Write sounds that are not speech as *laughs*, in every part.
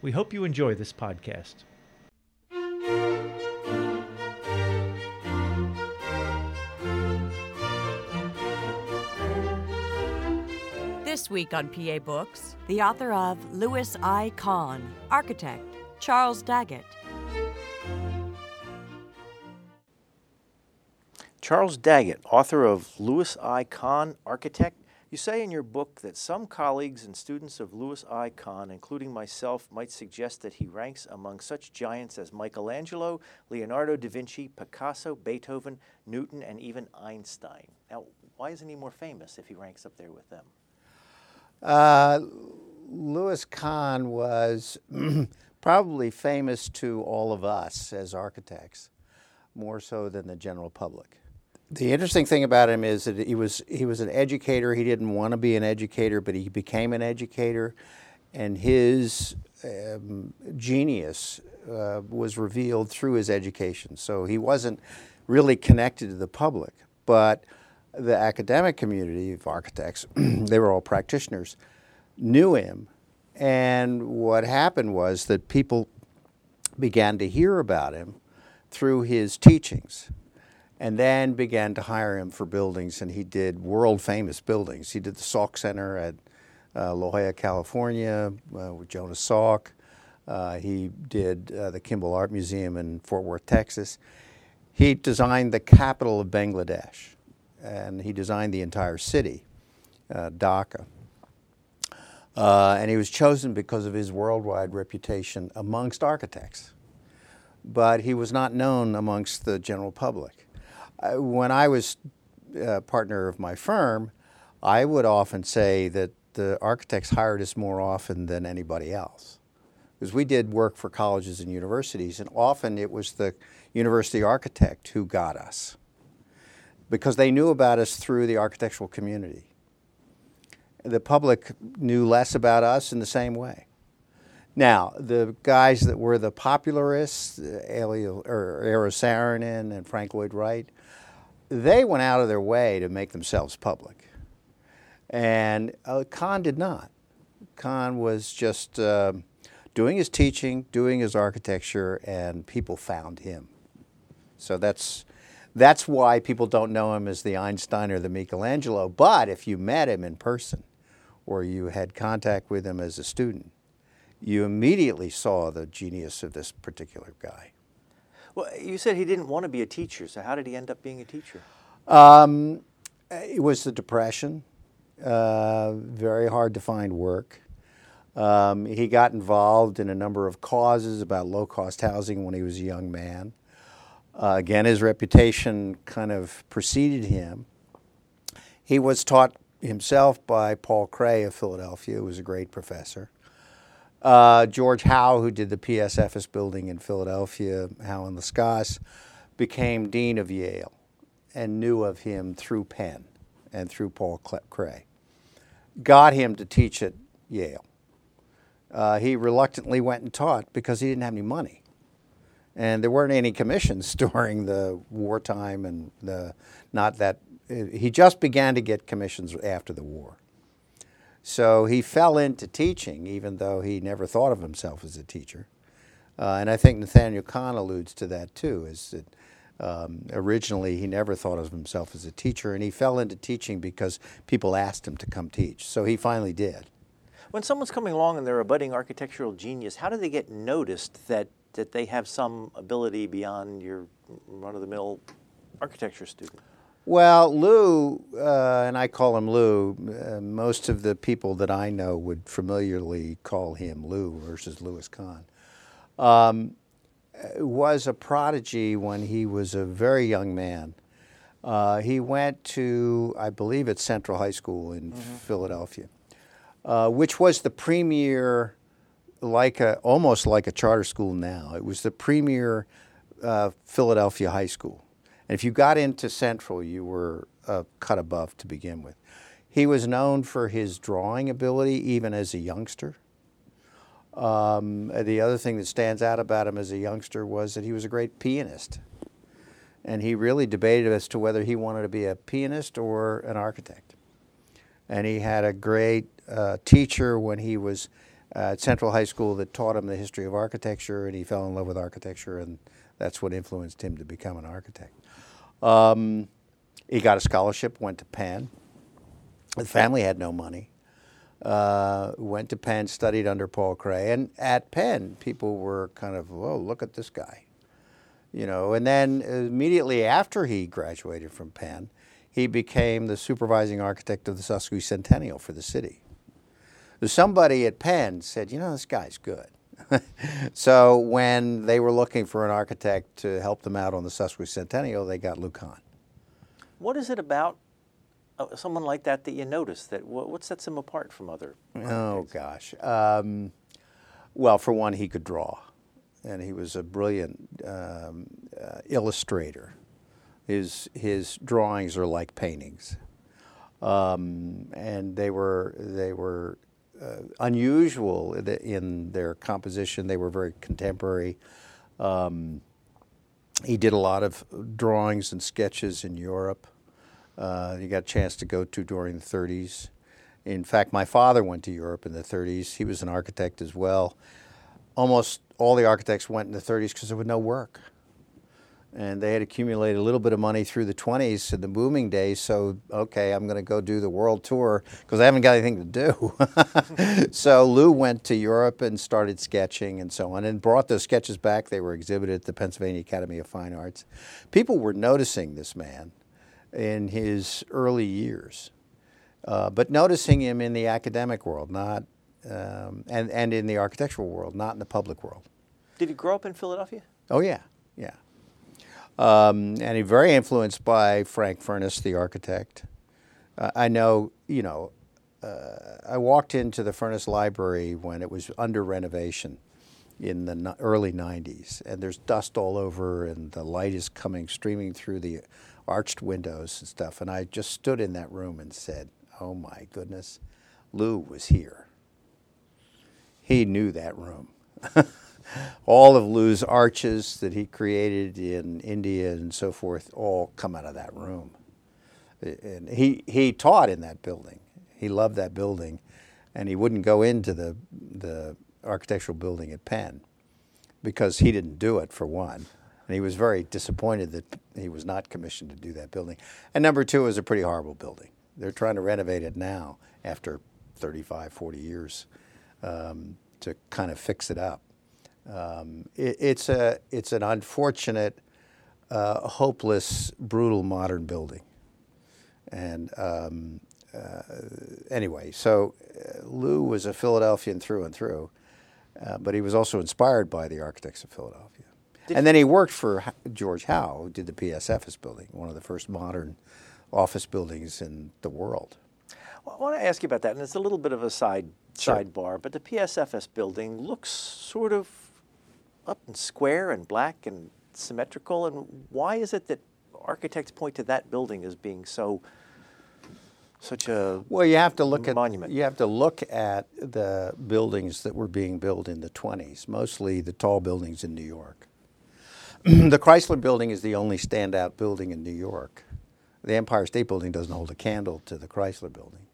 We hope you enjoy this podcast. This week on PA Books, the author of Louis I. Kahn, architect Charles Dagit. Charles Dagit, author of Louis I. Kahn, architect. You say in your book that some colleagues and students of Louis I. Kahn, including myself, might suggest that he ranks among such giants as Michelangelo, Leonardo da Vinci, Picasso, Beethoven, Newton, and even Einstein. Now, why isn't he more famous if he ranks up there with them? Uh, Louis Kahn was *clears throat* probably famous to all of us as architects, more so than the general public. The interesting thing about him is that he was he was an educator. He didn't want to be an educator, but he became an educator, and his um, genius uh, was revealed through his education. So he wasn't really connected to the public, but the academic community of architects, *clears throat* they were all practitioners, knew him, and what happened was that people began to hear about him through his teachings and then began to hire him for buildings, and he did world famous buildings. He did the Salk Center at uh, La Jolla, California, uh, with Jonas Salk. Uh, he did uh, the Kimbell Art Museum in Fort Worth, Texas. He designed the capital of Bangladesh, and he designed the entire city, uh, Dhaka. Uh, and he was chosen because of his worldwide reputation amongst architects. But he was not known amongst the general public when I was a partner of my firm, I would often say that the architects hired us more often than anybody else. Because we did work for colleges and universities, and often it was the university architect who got us. Because they knew about us through the architectural community. The public knew less about us in the same way. Now, the guys that were the popularists, uh, Eero Saarinen and Frank Lloyd Wright, they went out of their way to make themselves public. And uh, Kahn did not. Kahn was just uh, doing his teaching, doing his architecture, and people found him. So that's, that's why people don't know him as the Einstein or the Michelangelo. But if you met him in person or you had contact with him as a student, you immediately saw the genius of this particular guy. Well, you said he didn't want to be a teacher, so how did he end up being a teacher? Um, it was the Depression, uh, very hard to find work. Um, he got involved in a number of causes about low cost housing when he was a young man. Uh, again, his reputation kind of preceded him. He was taught himself by Paul Cret of Philadelphia, who was a great professor. Uh, George Howe, who did the PSFS building in Philadelphia, Howe and Lescaze, became dean of Yale and knew of him through Penn and through Paul Cret. Got him to teach at Yale. Uh, he reluctantly went and taught because he didn't have any money. And there weren't any commissions *laughs* during the wartime and the, not that, he just began to get commissions after the war. So he fell into teaching, even though he never thought of himself as a teacher. Uh, and I think Nathaniel Kahn alludes to that too, is that um, originally he never thought of himself as a teacher, and he fell into teaching because people asked him to come teach. So he finally did. When someone's coming along and they're a budding architectural genius, how do they get noticed that, that they have some ability beyond your run of the mill architecture student? Well, Lou, uh, and I call him Lou, uh, most of the people that I know would familiarly call him Lou versus Louis Kahn, um, was a prodigy when he was a very young man. Uh, he went to, I believe, at Central High School in mm-hmm. Philadelphia, uh, which was the premier like a almost like a charter school now. It was the premier uh, Philadelphia high school, and if you got into Central, you were uh, cut above to begin with. He was known for his drawing ability, even as a youngster. Um, the other thing that stands out about him as a youngster was that he was a great pianist. And he really debated as to whether he wanted to be a pianist or an architect. And he had a great uh, teacher when he was uh, at Central High School that taught him the history of architecture, and he fell in love with architecture, and that's what influenced him to become an architect. Um, he got a scholarship, went to Penn. The family had no money. Uh, went to Penn, studied under Paul Cret, and at Penn, people were kind of, "Whoa, look at this guy," you know. And then immediately after he graduated from Penn, he became the supervising architect of the Sesquicentennial for the city. So somebody at Penn said, "You know, this guy's good." *laughs* so when they were looking for an architect to help them out on the Sesquicentennial, they got Lou Kahn. What is it about uh, someone like that that you notice that what, sets him apart from other? Oh gosh. Um, well, for one, he could draw, and he was a brilliant um, uh, illustrator. His his drawings are like paintings, um, and they were they were uh, unusual in their composition. They were very contemporary. Um, he did a lot of drawings and sketches in Europe. Uh, he got a chance to go to during the 30s. In fact, my father went to Europe in the 30s. He was an architect as well. Almost all the architects went in the 30s because there was no work and they had accumulated a little bit of money through the 20s and the booming days. So, okay, I'm going to go do the world tour because I haven't got anything to do. *laughs* so, Lou went to Europe and started sketching and so on and brought those sketches back. They were exhibited at the Pennsylvania Academy of Fine Arts. People were noticing this man in his early years, uh, but noticing him in the academic world, not um, and, and in the architectural world, not in the public world. Did he grow up in Philadelphia? Oh, yeah, yeah. Um, and he's very influenced by Frank Furness, the architect. Uh, I know, you know, uh, I walked into the Furness Library when it was under renovation in the no- early 90s, and there's dust all over, and the light is coming streaming through the arched windows and stuff. And I just stood in that room and said, Oh my goodness, Lou was here. He knew that room. *laughs* all of Lou's arches that he created in India and so forth all come out of that room. And he, he taught in that building. He loved that building, and he wouldn't go into the, the architectural building at Penn because he didn't do it, for one. And he was very disappointed that he was not commissioned to do that building. And number two, it was a pretty horrible building. They're trying to renovate it now after 35, 40 years um, to kind of fix it up. Um, it, it's a it's an unfortunate, uh, hopeless, brutal modern building, and um, uh, anyway, so uh, Lou was a Philadelphian through and through, uh, but he was also inspired by the architects of Philadelphia. Did and then he worked for George Howe, who did the PSFS building, one of the first modern office buildings in the world. Well, I want to ask you about that, and it's a little bit of a side sure. sidebar, but the PSFS building looks sort of up and square and black and symmetrical. And why is it that architects point to that building as being so such a well? You have to look monument. at you have to look at the buildings that were being built in the 20s, mostly the tall buildings in New York. *clears throat* the Chrysler Building is the only standout building in New York. The Empire State Building doesn't hold a candle to the Chrysler Building.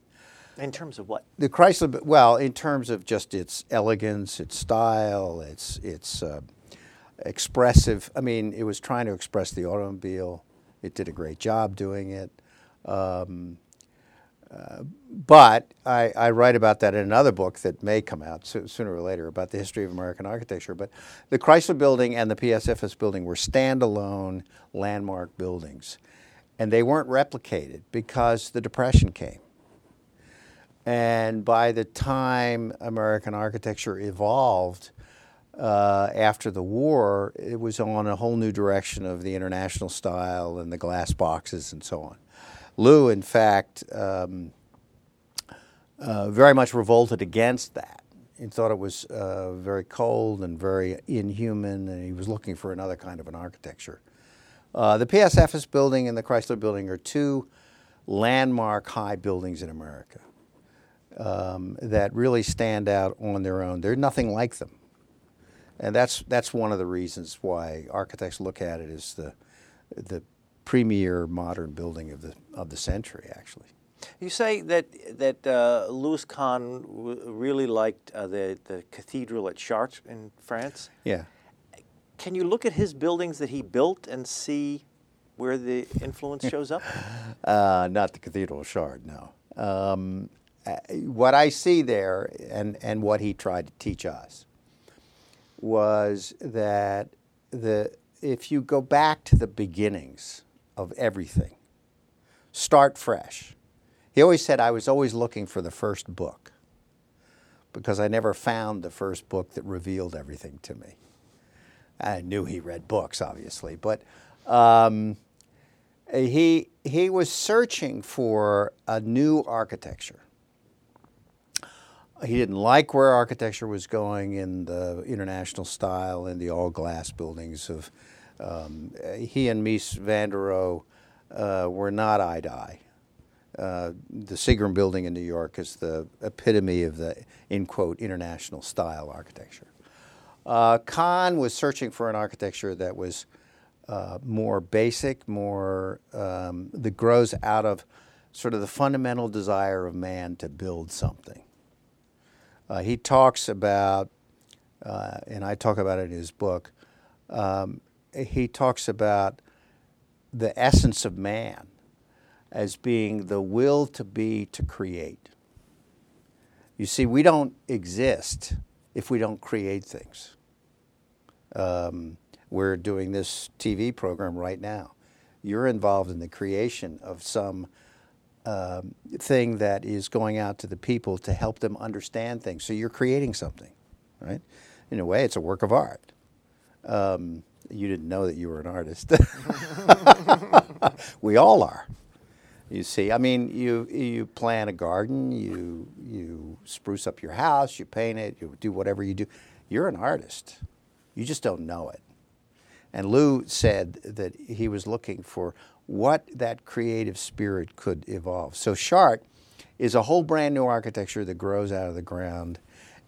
In terms of what? The Chrysler, well, in terms of just its elegance, its style, its its uh, expressive. I mean, it was trying to express the automobile. It did a great job doing it. Um, uh, but I, I, write about that in another book that may come out so, sooner or later about the history of American architecture. But the Chrysler Building and the PSFS Building were standalone landmark buildings, and they weren't replicated because the Depression came. And by the time American architecture evolved uh, after the war, it was on a whole new direction of the international style and the glass boxes and so on. Lou, in fact, um, uh, very much revolted against that he thought it was uh, very cold and very inhuman, and he was looking for another kind of an architecture. Uh, the PSFS building and the Chrysler building are two landmark high buildings in America um, that really stand out on their own. There's nothing like them. And that's, that's one of the reasons why architects look at it as the, the premier modern building of the, of the century, actually. You say that that uh, Louis Kahn really liked uh, the the cathedral at Chartres in France. Yeah. Can you look at his buildings that he built and see where the influence *laughs* shows up? uh, not the Cathedral of Chartres, no. Um, what I see there, and and what he tried to teach us, was that the if you go back to the beginnings of everything, start fresh he always said I was always looking for the first book because I never found the first book that revealed everything to me. I knew he read books, obviously, but um, he, he was searching for a new architecture. He didn't like where architecture was going in the international style in the all glass buildings of. Um, he and Mies van der Rohe uh, were not eye to eye. Uh, the Seagram building in New York is the epitome of the, in quote, international style architecture. Uh, Kahn was searching for an architecture that was uh, more basic, more um, that grows out of sort of the fundamental desire of man to build something. Uh, he talks about, uh, and I talk about it in his book. Um, he talks about the essence of man as being the will to be to create. You see, we don't exist if we don't create things. Um, we're doing this TV program right now. You're involved in the creation of some um, thing that is going out to the people to help them understand things. So you're creating something, right? In a way, it's a work of art. Um, you didn't know that you were an artist. *laughs* we all are. You see, I mean, you you plant a garden, you you spruce up your house, you paint it, you do whatever you do. You're an artist. You just don't know it. And Lou said that he was looking for what that creative spirit could evolve. So Chartres is a whole brand new architecture that grows out of the ground.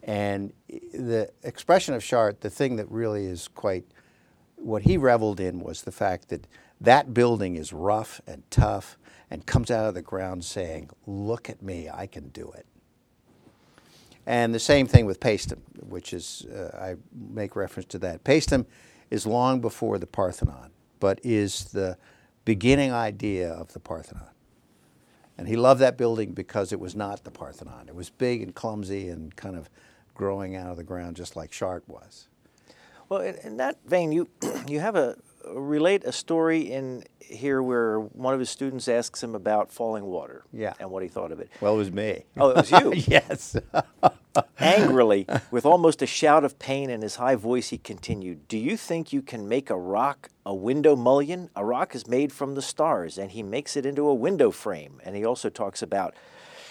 And the expression of Chartres, the thing that really is quite what he reveled in was the fact that that building is rough and tough and comes out of the ground saying, Look at me, I can do it. And the same thing with Paestum, which is, uh, I make reference to that. Paestum is long before the Parthenon, but is the beginning idea of the Parthenon. And he loved that building because it was not the Parthenon. It was big and clumsy and kind of growing out of the ground just like Chartres was. Well, in, that vein, you *clears throat* you have a relate a story in here where one of his students asks him about falling water yeah. and what he thought of it. Well, it was me. Oh, it was you? *laughs* yes. *laughs* Angrily, with almost a shout of pain in his high voice, he continued, Do you think you can make a rock a window mullion? A rock is made from the stars, and he makes it into a window frame. And he also talks about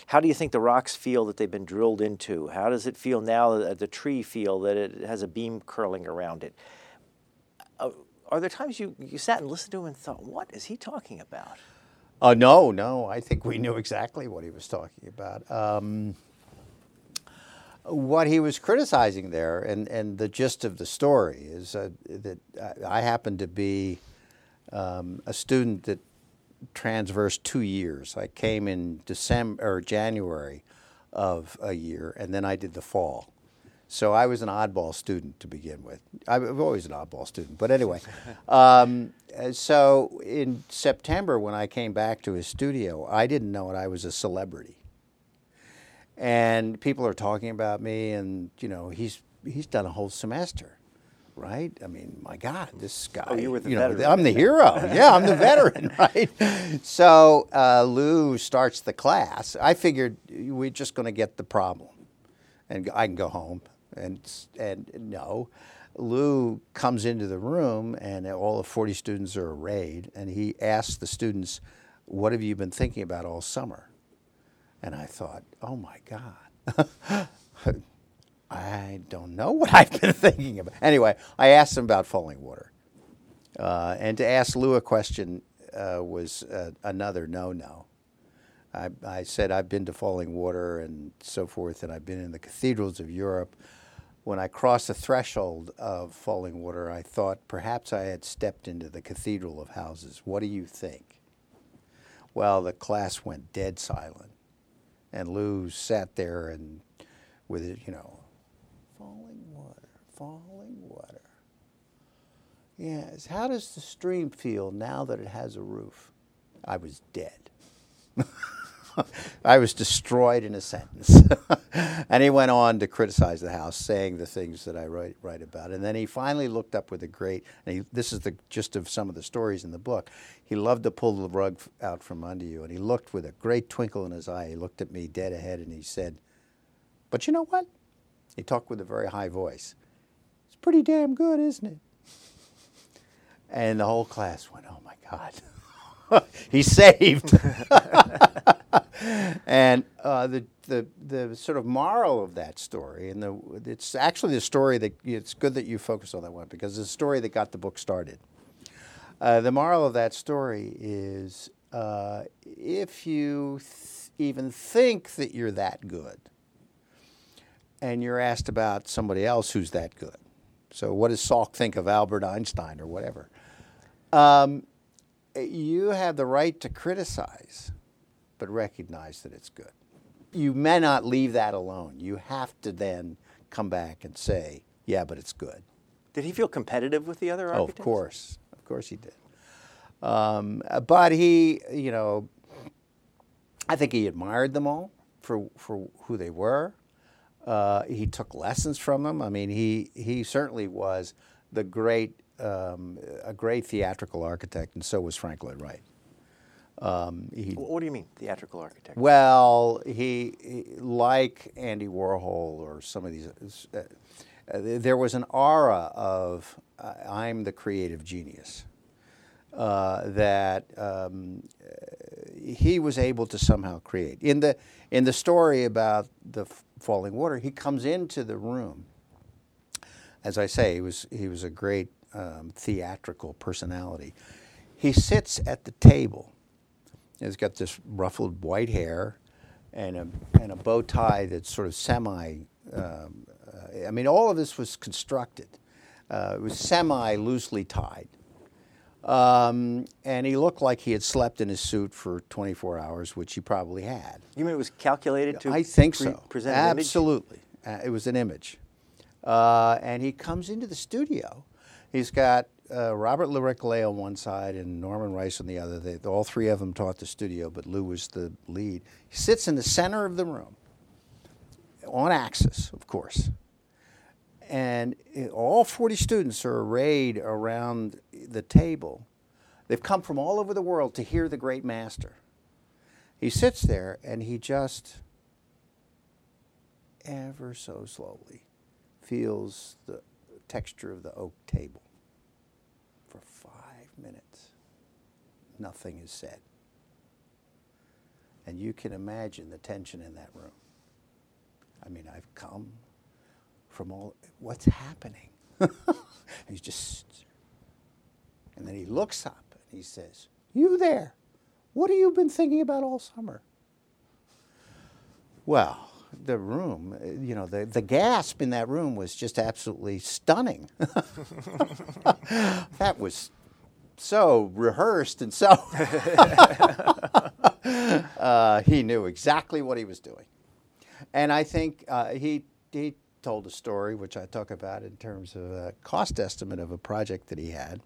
how do you think the rocks feel that they've been drilled into? How does it feel now, that the tree feel that it has a beam curling around it? Uh, are there times you, you sat and listened to him and thought, what is he talking about? Uh, no, no. I think we knew exactly what he was talking about. Um, what he was criticizing there, and, and the gist of the story, is uh, that I happened to be um, a student that transversed two years. I came in December or January of a year, and then I did the fall. So I was an oddball student to begin with. I'm always an oddball student, but anyway. *laughs* Um, so in September, when I came back to his studio, I didn't know it. I was a celebrity, and people are talking about me, and you know, he's he's done a whole semester, right? I mean, my God, this guy. Oh, you were the you veteran. I'm the hero. yeah, I'm the *laughs* veteran, right? So uh, Lou starts the class. I figured we're just going to get the problem, and I can go home and, and no. Lou comes into the room and all the 40 students are arrayed and he asks the students, What have you been thinking about all summer? And I thought, Oh my God. *laughs* I don't know what I've been *laughs* thinking about. Anyway, I asked him about falling water. Uh, and to ask Lou a question uh, was uh, another no no. I, I, said I've been to Falling Water and so forth, and I've been in the cathedrals of Europe. When I crossed the threshold of Falling Water, I thought perhaps I had stepped into the Cathedral of Houses. What do you think? Well, the class went dead silent, and Lou sat there and with it, you know, falling water, falling water. Yes. How does the stream feel now that it has a roof? I was dead. *laughs* *laughs* I was destroyed in a sentence. *laughs* and he went on to criticize the house, saying the things that I write, write about. And then he finally looked up with a great, and he, this is the gist of some of the stories in the book. He loved to pull the rug out from under you. And he looked with a great twinkle in his eye. He looked at me dead ahead and he said, But you know what? He talked with a very high voice. It's pretty damn good, isn't it? And the whole class went, Oh my God. *laughs* He's saved. *laughs* and uh, the, the, the sort of moral of that story, and the, it's actually the story that it's good that you focus on that one because it's the story that got the book started. Uh, the moral of that story is uh, if you th- even think that you're that good, and you're asked about somebody else who's that good. So, what does Salk think of Albert Einstein or whatever? Um, you have the right to criticize, but recognize that it's good. You may not leave that alone. You have to then come back and say, yeah, but it's good. Did he feel competitive with the other architects? Oh, of course. Of course he did. Um, but he, you know, I think he admired them all for, for who they were. Uh, he took lessons from them. I mean, he, he certainly was the great, um, a great theatrical architect, and so was Frank Lloyd Wright. Um, he, what do you mean, theatrical architect? Well, he, he like Andy Warhol or some of these. Uh, uh, there was an aura of uh, I'm the creative genius uh, that um, he was able to somehow create. In the in the story about the falling water, he comes into the room. As I say, he was he was a great um, theatrical personality. He sits at the table He's got this ruffled white hair and a, and a bow tie that's sort of semi. Um, uh, I mean, all of this was constructed. Uh, it was semi loosely tied. Um, and he looked like he had slept in his suit for 24 hours, which he probably had. You mean it was calculated to? I think pre- so. Present Absolutely, uh, it was an image. Uh, and he comes into the studio. He's got uh, Robert Le Ricolais on one side and Norman Rice on the other. They, all three of them taught the studio, but Lou was the lead. He sits in the center of the room, on axis, of course. And it, all 40 students are arrayed around the table. They've come from all over the world to hear the great master. He sits there and he just, ever so slowly, feels the texture of the oak table minutes, nothing is said. And you can imagine the tension in that room. I mean, I've come from all, what's happening? *laughs* he's just, and then he looks up and he says, You there, what have you been thinking about all summer? Well, the room, you know, the, the gasp in that room was just absolutely stunning. *laughs* that was so rehearsed and so *laughs* uh, he knew exactly what he was doing. And I think uh, he, he told a story, which I talk about in terms of a cost estimate of a project that he had.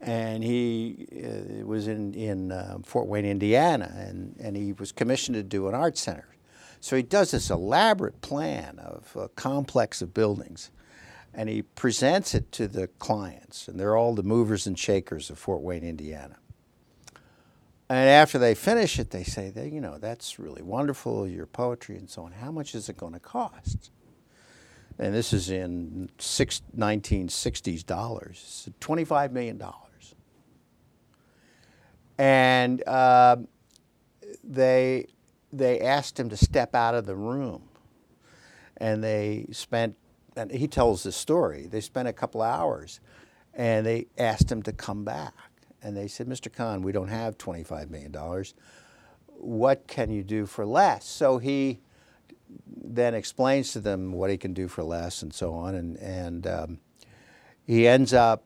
And he uh, was in, in uh, Fort Wayne, Indiana, and, and he was commissioned to do an art center. So he does this elaborate plan of a complex of buildings and he presents it to the clients, and they're all the movers and shakers of Fort Wayne, Indiana. And after they finish it, they say, you know, that's really wonderful, your poetry and so on. How much is it going to cost? And this is in six, 1960s dollars, $25 million. And uh, they, they asked him to step out of the room and they spent. And he tells this story. They spent a couple hours, and they asked him to come back. And they said, "Mr. Kahn, we don't have twenty-five million dollars. What can you do for less?" So he then explains to them what he can do for less and so on. And, and um, he ends up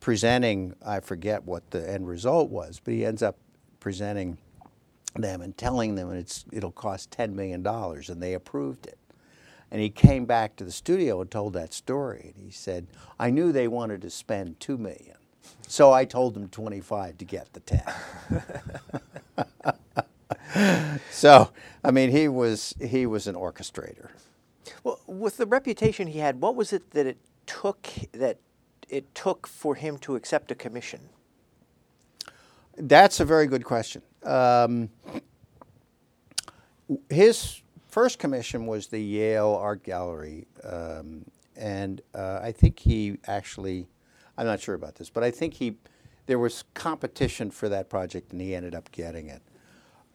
presenting, I forget what the end result was, but he ends up presenting them and telling them it's, it'll cost $10 million, and they approved it. And he came back to the studio and told that story. And he said, I knew they wanted to spend 2 million. So I told them 25 to get the 10. *laughs* so, I mean, he was he was an orchestrator. Well, with the reputation he had, what was it that it took that it took for him to accept a commission? That's a very good question. Um, his first commission was the Yale Art Gallery, um, and uh, I think he actually, I'm not sure about this, but I think he, there was competition for that project, and he ended up getting it.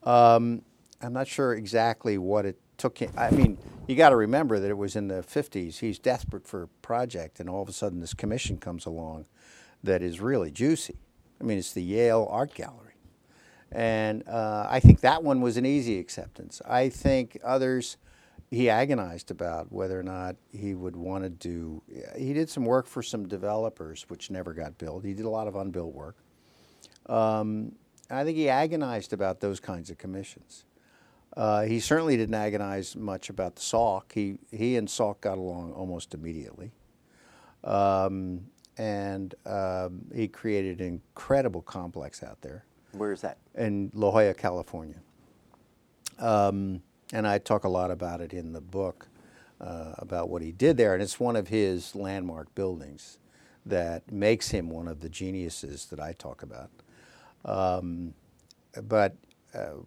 Um, I'm not sure exactly what it took him. I mean, you got to remember that it was in the 50s. He's desperate for a project, and all of a sudden, this commission comes along that is really juicy. I mean, it's the Yale Art Gallery. And uh, I think that one was an easy acceptance. I think others, he agonized about whether or not he would want to do. He did some work for some developers, which never got built. He did a lot of unbuilt work. Um, I think he agonized about those kinds of commissions. Uh, he certainly didn't agonize much about the Salk. He, he and Salk got along almost immediately. Um, and um, he created an incredible complex out there. Where is that? In La Jolla, California. Um, and I talk a lot about it in the book, uh, about what he did there. And it's one of his landmark buildings that makes him one of the geniuses that I talk about. Um, but uh,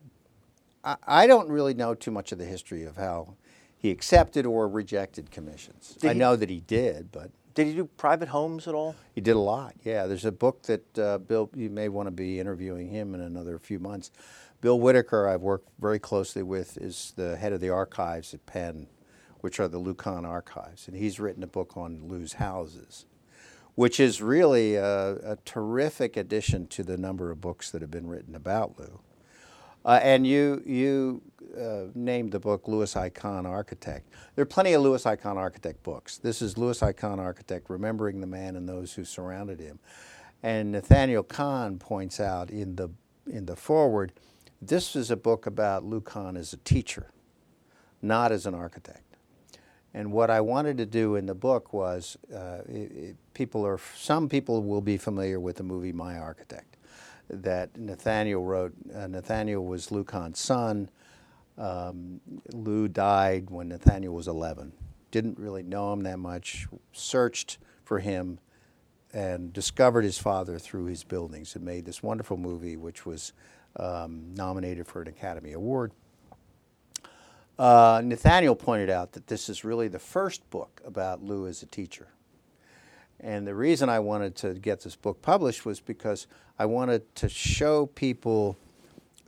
I, I, don't really know too much of the history of how he accepted or rejected commissions. Did I he, know that he did, but. Did he do private homes at all? He did a lot, yeah. There's a book that uh, Bill, you may want to be interviewing him in another few months. Bill Whitaker, I've worked very closely with, is the head of the archives at Penn, which are the Lou Kahn archives. And he's written a book on Lou's houses which is really a, a, terrific addition to the number of books that have been written about Lou. Uh, and you, you uh, named the book Louis I. Kahn Architect. There are plenty of Louis I. Kahn Architect books. This is Louis I. Kahn Architect, Remembering the Man and Those Who Surrounded Him. And Nathaniel Kahn points out in the, in the foreword, this is a book about Kahn as a teacher, not as an architect. And what I wanted to do in the book was, uh, it, it, people are some people will be familiar with the movie My Architect, that Nathaniel wrote. Uh, Nathaniel was Lou Kahn's son. Um, Lou died when Nathaniel was 11. Didn't really know him that much. Searched for him, and discovered his father through his buildings, and made this wonderful movie, which was um, nominated for an Academy Award. Uh, Nathaniel pointed out that this is really the first book about Lou as a teacher. And the reason I wanted to get this book published was because I wanted to show people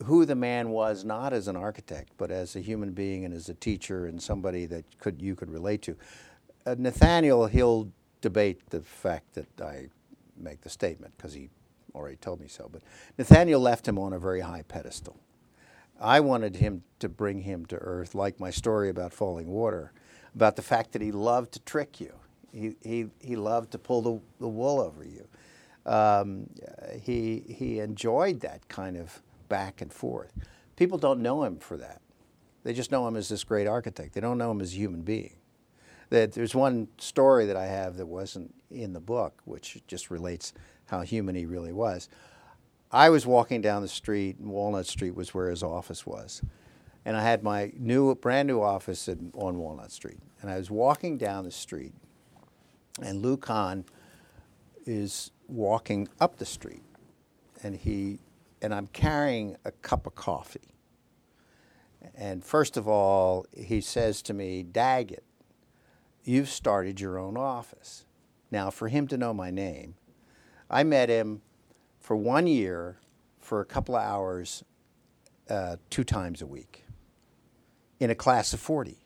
who the man was, not as an architect, but as a human being and as a teacher and somebody that could you could relate to. Uh, Nathaniel, he'll debate the fact that I make the statement because he already told me so. But Nathaniel left him on a very high pedestal. I wanted him to bring him to earth, like my story about falling water, about the fact that he loved to trick you. He, he, he loved to pull the, the wool over you. Um, he, he enjoyed that kind of back and forth. People don't know him for that. They just know him as this great architect. They don't know him as a human being. That there's one story that I have that wasn't in the book, which just relates how human he really was. I was walking down the street, and Walnut Street was where his office was. And I had my new, brand new office in, on Walnut Street. And I was walking down the street, and Lou Kahn is walking up the street. And he, and I'm carrying a cup of coffee. And first of all, he says to me, Dagit, you've started your own office. Now, for him to know my name, I met him for one year for a couple of hours uh, two times a week in a class of 40.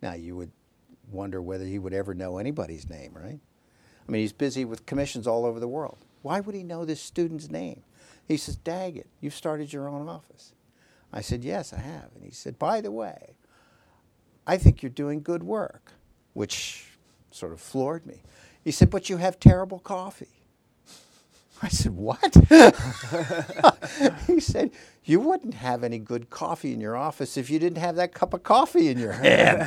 Now, you would wonder whether he would ever know anybody's name, right? I mean, he's busy with commissions all over the world. Why would he know this student's name? He says, Dagit, you've started your own office. I said, Yes, I have. And he said, By the way, I think you're doing good work, which sort of floored me. He said, But you have terrible coffee. *laughs* I said, What? *laughs* he said, You wouldn't have any good coffee in your office if you didn't have that cup of coffee in your hand.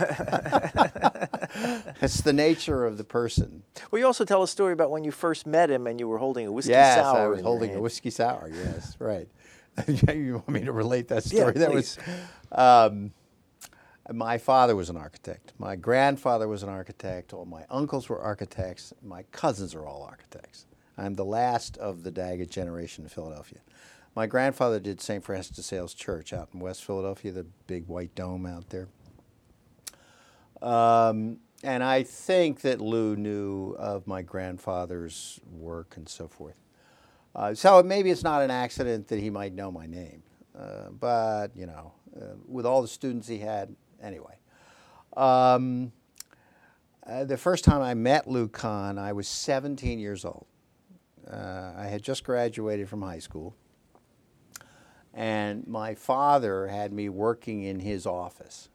it's *laughs* the nature of the person. Well, you also tell a story about when you first met him and you were holding a whiskey yes, sour. I was in holding a whiskey sour. Yes, right. you want me to relate that Yeah, story? that please. was. Um, my father was an architect. My grandfather was an architect. All my uncles were architects. My cousins are all architects. I'm the last of the Dagit generation in Philadelphia. My grandfather did St. Francis de Sales Church out in West Philadelphia, the big white dome out there. Um, and I think that Lou knew of my grandfather's work and so forth. Uh, so maybe it's not an accident that he might know my name. Uh, but, you know, uh, with all the students he had, anyway. Um, uh, the first time I met Lou Kahn, I was 17 years old. Uh, I had just graduated from high school. And my father had me working in his office.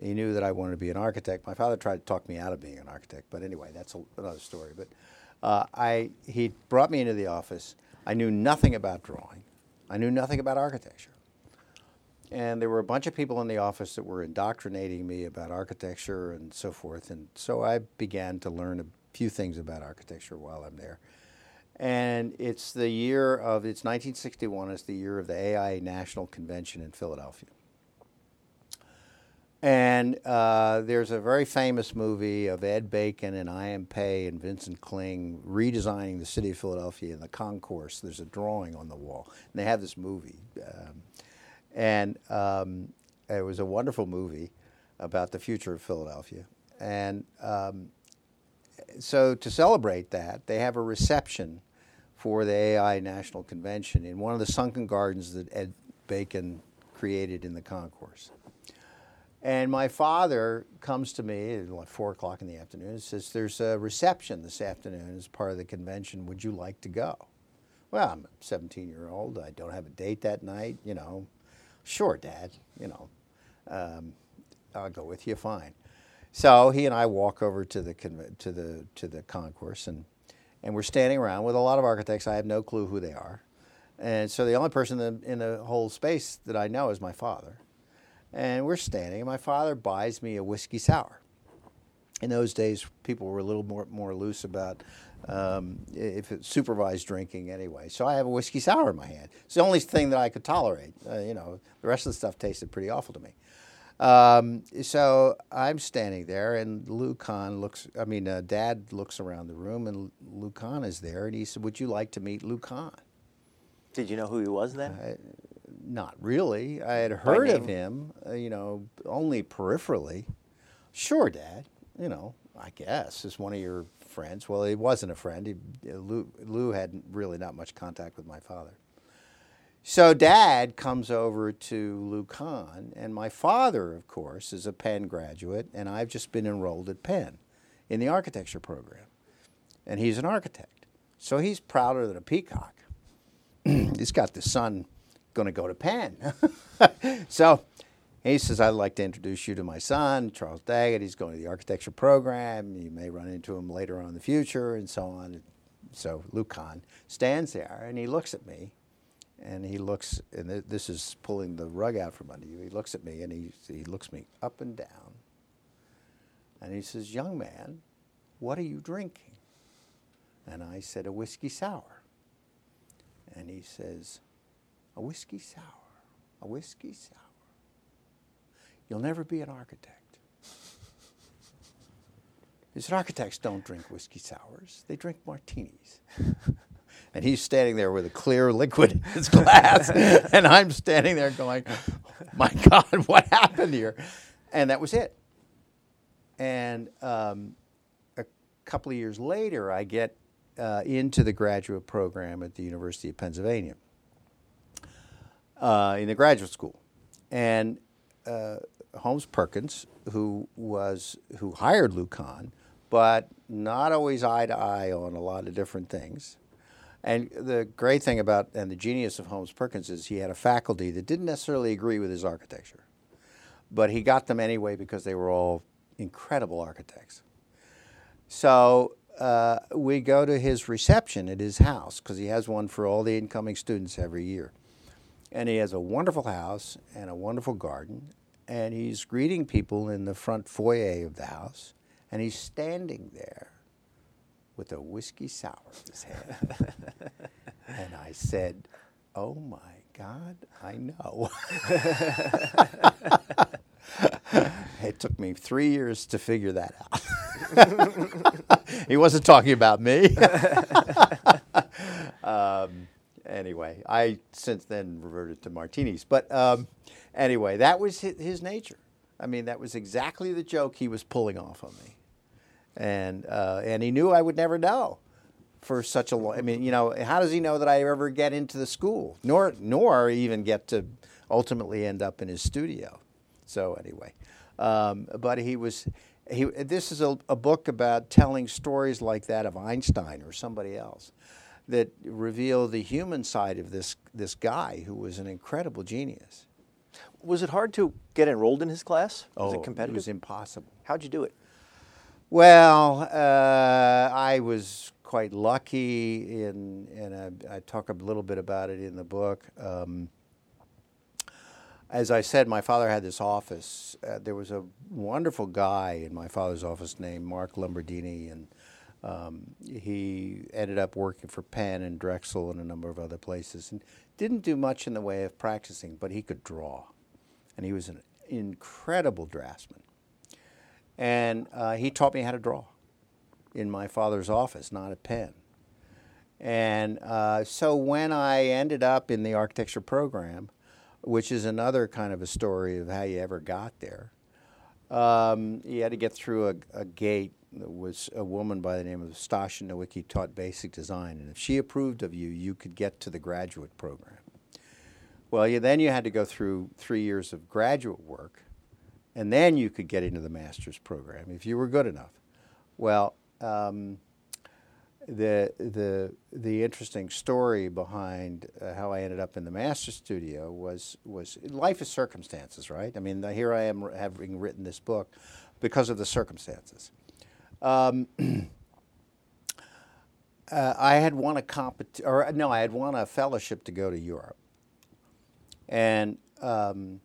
He knew that I wanted to be an architect. My father tried to talk me out of being an architect, but anyway, that's a, another story. But uh, I, he brought me into the office. I knew nothing about drawing. I knew nothing about architecture. And there were a bunch of people in the office that were indoctrinating me about architecture and so forth. And so I began to learn a few things about architecture while I'm there. And it's the year of, it's 1961, it's the year of the AIA National Convention in Philadelphia. And uh, there's a very famous movie of Ed Bacon and I.M. Pei and Vincent Kling redesigning the city of Philadelphia in the concourse. There's a drawing on the wall. And they have this movie. Um, and um, it was a wonderful movie about the future of Philadelphia. And um, so to celebrate that, they have a reception for the AIA National Convention in one of the sunken gardens that Ed Bacon created in the concourse. And my father comes to me at like four o'clock in the afternoon and says, There's a reception this afternoon as part of the convention. Would you like to go? Well, I'm a 17 year old. I don't have a date that night. You know, sure, Dad. You know, um, I'll go with you. Fine. So he and I walk over to the to the to the concourse, and and we're standing around with a lot of architects. I have no clue who they are, and so the only person in the, in the whole space that I know is my father. And we're standing, and my father buys me a whiskey sour. In those days, people were a little more more loose about um, if it's supervised drinking anyway. So I have a whiskey sour in my hand. It's the only thing that I could tolerate. Uh, you know, the rest of the stuff tasted pretty awful to me. Um, so I'm standing there, and Lou Kahn looks. I mean, uh, Dad looks around the room, and Lou Kahn is there, and he said, "Would you like to meet Lou Kahn?" Did you know who he was then? Uh, Not really. I had heard of him, uh, you know, only peripherally. Sure, Dad. You know, I guess is one of your friends. Well, he wasn't a friend. He, uh, Lou, Lou had really not much contact with my father. So Dad comes over to Lou Kahn, and my father, of course, is a Penn graduate, and I've just been enrolled at Penn in the architecture program, and he's an architect, so he's prouder than a peacock. *clears throat* he's got the son going to go to Penn. *laughs* so he says, I'd like to introduce you to my son, Charles Dagit. He's going to the architecture program. You may run into him later on in the future, and so on. So Lou Kahn stands there and he looks at me, and he looks, and th- this is pulling the rug out from under you. He looks at me and he, he looks me up and down, and he says, Young man, what are you drinking? And I said, A whiskey sour. And he says, A whiskey sour, a whiskey sour. You'll never be an architect. He said, Architects don't drink whiskey sours, they drink martinis. *laughs* and he's standing there with a clear liquid in his *laughs* glass. *laughs* and I'm standing there going, My God, what happened here? And that was it. And um, a couple of years later, I get uh, into the graduate program at the University of Pennsylvania uh, in the graduate school. And uh, Holmes Perkins, who was who hired Lou Kahn, but not always eye to eye on a lot of different things. And the great thing about and the genius of Holmes Perkins is he had a faculty that didn't necessarily agree with his architecture, but he got them anyway because they were all incredible architects. So uh, we go to his reception at his house because he has one for all the incoming students every year. And he has a wonderful house and a wonderful garden. And he's greeting people in the front foyer of the house. And he's standing there with a whiskey sour in his hand. *laughs* and I said, Oh my God, I know. *laughs* it took me three years to figure that out. *laughs* he wasn't talking about me. um, anyway, I since then reverted to martinis. But um, anyway, that was his, his, nature. I mean, that was exactly the joke he was pulling off on me, and uh, and he knew I would never know for such a long. I mean, you know, how does he know that I ever get into the school, nor nor even get to ultimately end up in his studio? So anyway, um, but he was. He, this is a, a book about telling stories like that of Einstein or somebody else that reveal the human side of this this guy who was an incredible genius. Was it hard to get enrolled in his class? Was oh, it competitive? It was impossible. How'd you do it? Well, uh, I was quite lucky in, and I, I, talk a little bit about it in the book. Um, as I said, my father had this office. Uh, there was a wonderful guy in my father's office named Mark Lombardini, and um, he ended up working for Penn and Drexel and a number of other places, and didn't do much in the way of practicing, but he could draw, and he was an incredible draftsman. And uh, he taught me how to draw in my father's office, not a pen. And uh, so when I ended up in the architecture program, which is another kind of a story of how you ever got there, um, you had to get through a, a gate was a woman by the name of Stasia Nowicki taught basic design, and if she approved of you, you could get to the graduate program. Well, you, then you had to go through three years of graduate work, and then you could get into the master's program if you were good enough. Well, um, the the the interesting story behind uh, how I ended up in the master's studio was was life is circumstances, right? I mean, here I am having written this book because of the circumstances. Um, *clears throat* uh, I had won a compet- or no, I had won a fellowship to go to Europe, and um,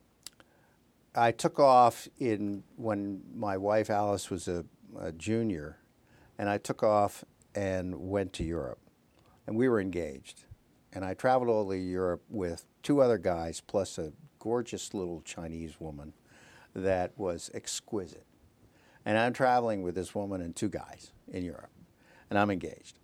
I took off in when my wife Alice was a, a junior, and I took off and went to Europe, and we were engaged, and I traveled all over Europe with two other guys plus a gorgeous little Chinese woman that was exquisite. And I'm traveling with this woman and two guys in Europe, and I'm engaged.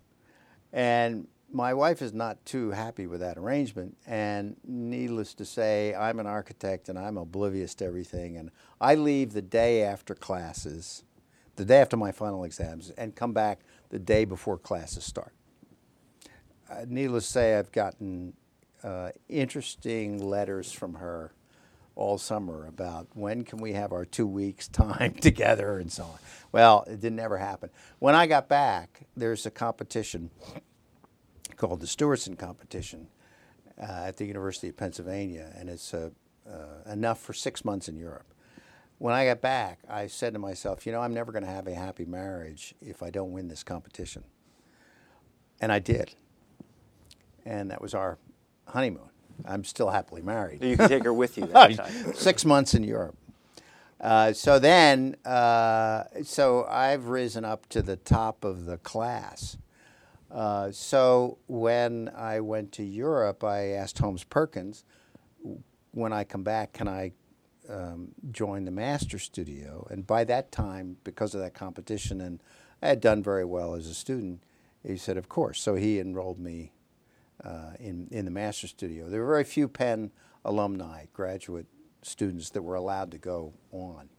And my wife is not too happy with that arrangement. And needless to say, I'm an architect and I'm oblivious to everything. And I leave the day after classes, the day after my final exams, and come back the day before classes start. Uh, needless to say, I've gotten uh, interesting letters from her all summer about when can we have our two weeks time *laughs* together and so on. Well, it didn't ever happen. When I got back, there's a competition called the Stewardson Competition uh, at the University of Pennsylvania, and it's uh, uh, enough for six months in Europe. When I got back, I said to myself, you know, I'm never going to have a happy marriage if I don't win this competition. And I did. And that was our honeymoon. I'm still happily married. You can take her with you *laughs* that time. Six months in Europe. Uh, so then, uh, so I've risen up to the top of the class. Uh, so when I went to Europe, I asked Holmes Perkins, when I come back, can I um, join the master studio? And by that time, because of that competition, and I had done very well as a student, he said, of course. So he enrolled me uh, in, in the master studio. There were very few Penn alumni, graduate students that were allowed to go on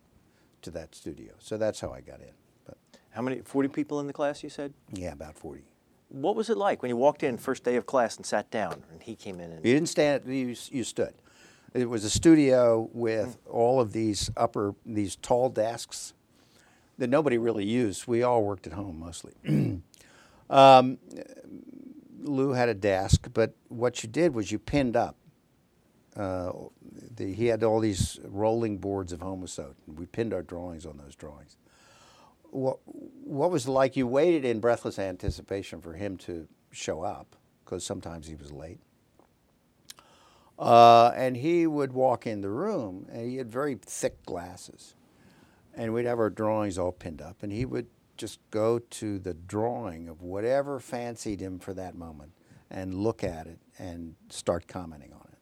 to that studio. So that's how I got in. But how many? Forty people in the class, you said? Yeah, about forty. What was it like when you walked in first day of class and sat down, and he came in? And you didn't stand; you, you stood. It was a studio with all of these upper, these tall desks that nobody really used. We all worked at home mostly. *clears throat* um, Lou had a desk, but what you did was you pinned up. Uh, the, he had all these rolling boards of Homosote, and we pinned our drawings on those drawings. What, what was it like? You waited in breathless anticipation for him to show up, because sometimes he was late. Uh, and he would walk in the room, and he had very thick glasses. And we'd have our drawings all pinned up, and he would just go to the drawing of whatever fancied him for that moment and look at it and start commenting on it.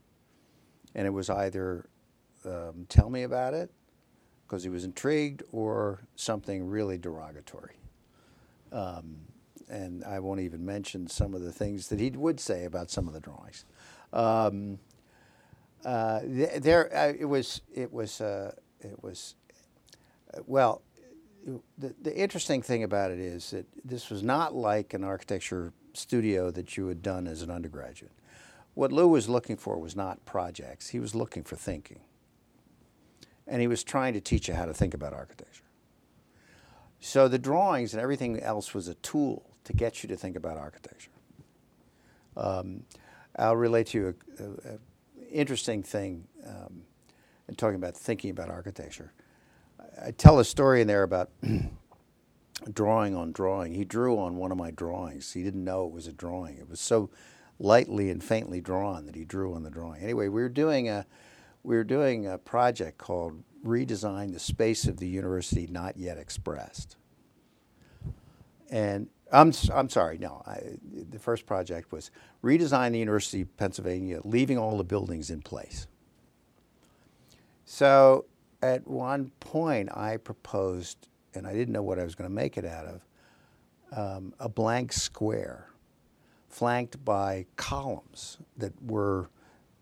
And it was either um, tell me about it because he was intrigued or something really derogatory. Um, and I won't even mention some of the things that he would say about some of the drawings. Um, uh, there, uh, it was, it was, uh, it was, uh, well, the, the interesting thing about it is that this was not like an architecture studio that you had done as an undergraduate. What Lou was looking for was not projects, he was looking for thinking. And he was trying to teach you how to think about architecture. So the drawings and everything else was a tool to get you to think about architecture. Um, I'll relate to you an interesting thing um, in talking about thinking about architecture. I tell a story in there about *clears throat* drawing on drawing. He drew on one of my drawings. He didn't know it was a drawing. It was so lightly and faintly drawn that he drew on the drawing. Anyway, we were doing a we were doing a project called Redesign the Space of the University Not Yet Expressed. And I'm, I'm sorry, no. I, the first project was redesign the University of Pennsylvania, leaving all the buildings in place. So at one point, I proposed, and I didn't know what I was going to make it out of, um, a blank square flanked by columns that were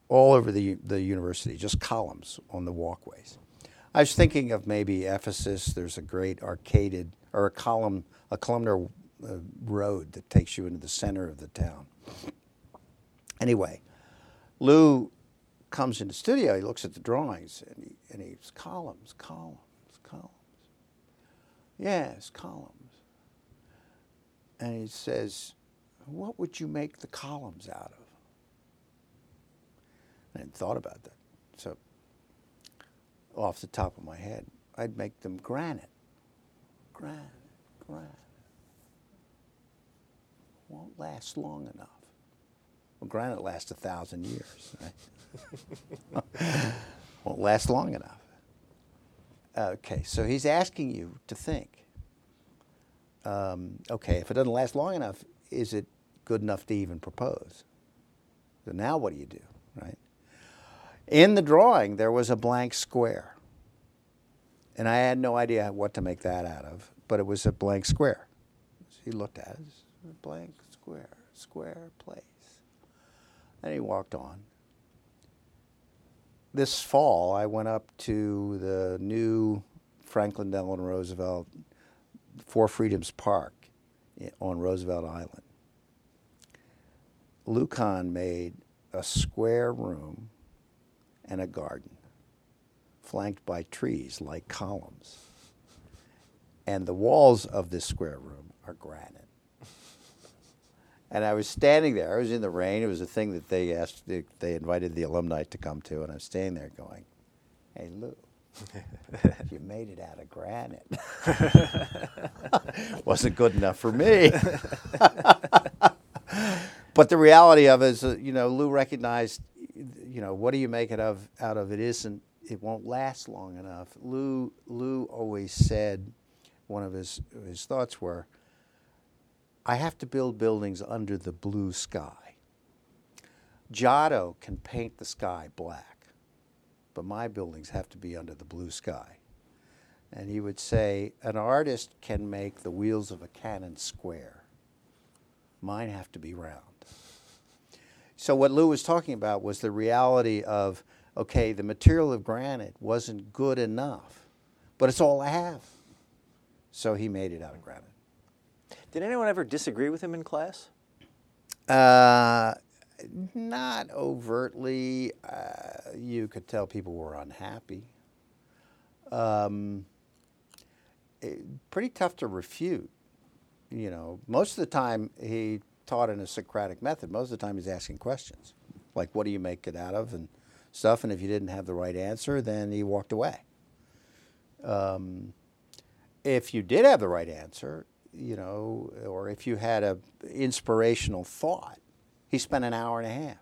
all over the, the university, just columns on the walkways. I was thinking of maybe Ephesus. There's a great arcaded or a column, a columnar uh, road that takes you into the center of the town. Anyway, Lou comes in the studio. He looks at the drawings and he and he's columns, columns, columns. Yes, columns. And he says, "What would you make the columns out of?" I hadn't thought about that. So, off the top of my head, I'd make them granite. Granite, granite. Won't last long enough. Well, granite lasts a thousand years. Right? *laughs* Won't last long enough. Okay, so he's asking you to think. Um, okay, if it doesn't last long enough, is it good enough to even propose? So now what do you do, right? In the drawing, there was a blank square. And I had no idea what to make that out of, but it was a blank square. He looked at it, a blank square, square place. And he walked on. This fall, I went up to the new Franklin Delano Roosevelt Four Freedoms Park eh, on Roosevelt Island. Lou Kahn made a square room and a garden, flanked by trees like columns. And the walls of this square room are granite. And I was standing there. I was in the rain. It was a thing that they asked. They, they invited the alumni to come to, and I was standing there going, "Hey, Lou, *laughs* you made it out of granite. *laughs* Wasn't good enough for me." *laughs* but the reality of it is, uh, you know, Lou recognized, you know, what do you make it of out of it isn't. It won't last long enough. Lou Lou always said, one of his his thoughts were I have to build buildings under the blue sky. Giotto can paint the sky black, but my buildings have to be under the blue sky. And he would say, an artist can make the wheels of a cannon square. Mine have to be round. So what Lou was talking about was the reality of, okay, the material of granite wasn't good enough, but it's all I have. So he made it out of granite. Did anyone ever disagree with him in class? Uh, not overtly. Uh, you could tell people were unhappy. Um, it, pretty tough to refute. You know, most of the time he taught in a Socratic method. Most of the time he's asking questions, like "What do you make it out of?" and stuff. And if you didn't have the right answer, then he walked away. Um, if you did have the right answer, you know, or if you had a inspirational thought, he spent an hour and a half.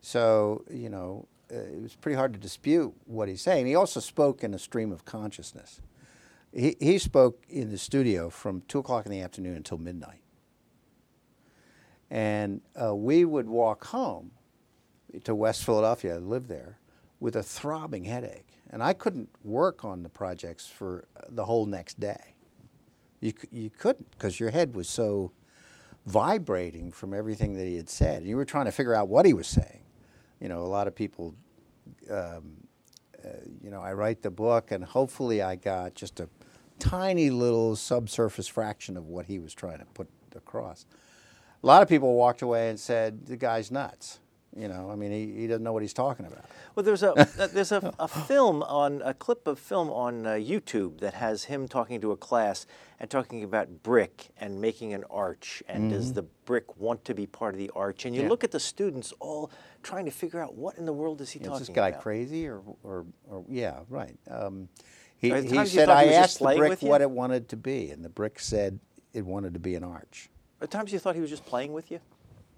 So, you know, it was pretty hard to dispute what he's saying. He also spoke in a stream of consciousness. He, he spoke in the studio from 2 o'clock in the afternoon until midnight. And uh, we would walk home to West Philadelphia, I lived there, with a throbbing headache. And I couldn't work on the projects for the whole next day. You, you couldn't because your head was so vibrating from everything that he had said. You were trying to figure out what he was saying. You know, a lot of people, um, uh, you know, I write the book and hopefully I got just a tiny little subsurface fraction of what he was trying to put across. A lot of people walked away and said, the guy's nuts. You know, I mean, he, he doesn't know what he's talking about. Well, there's a *laughs* there's a, a film on a clip of film on uh, YouTube that has him talking to a class and talking about brick and making an arch and mm-hmm. does the brick want to be part of the arch? And you yeah. look at the students all trying to figure out what in the world is he talking about. Is this guy about? crazy or, or, or yeah, right. Um, he, he said, I asked the brick what it wanted to be, and the brick said it wanted to be an arch. At times you thought he was just playing with you?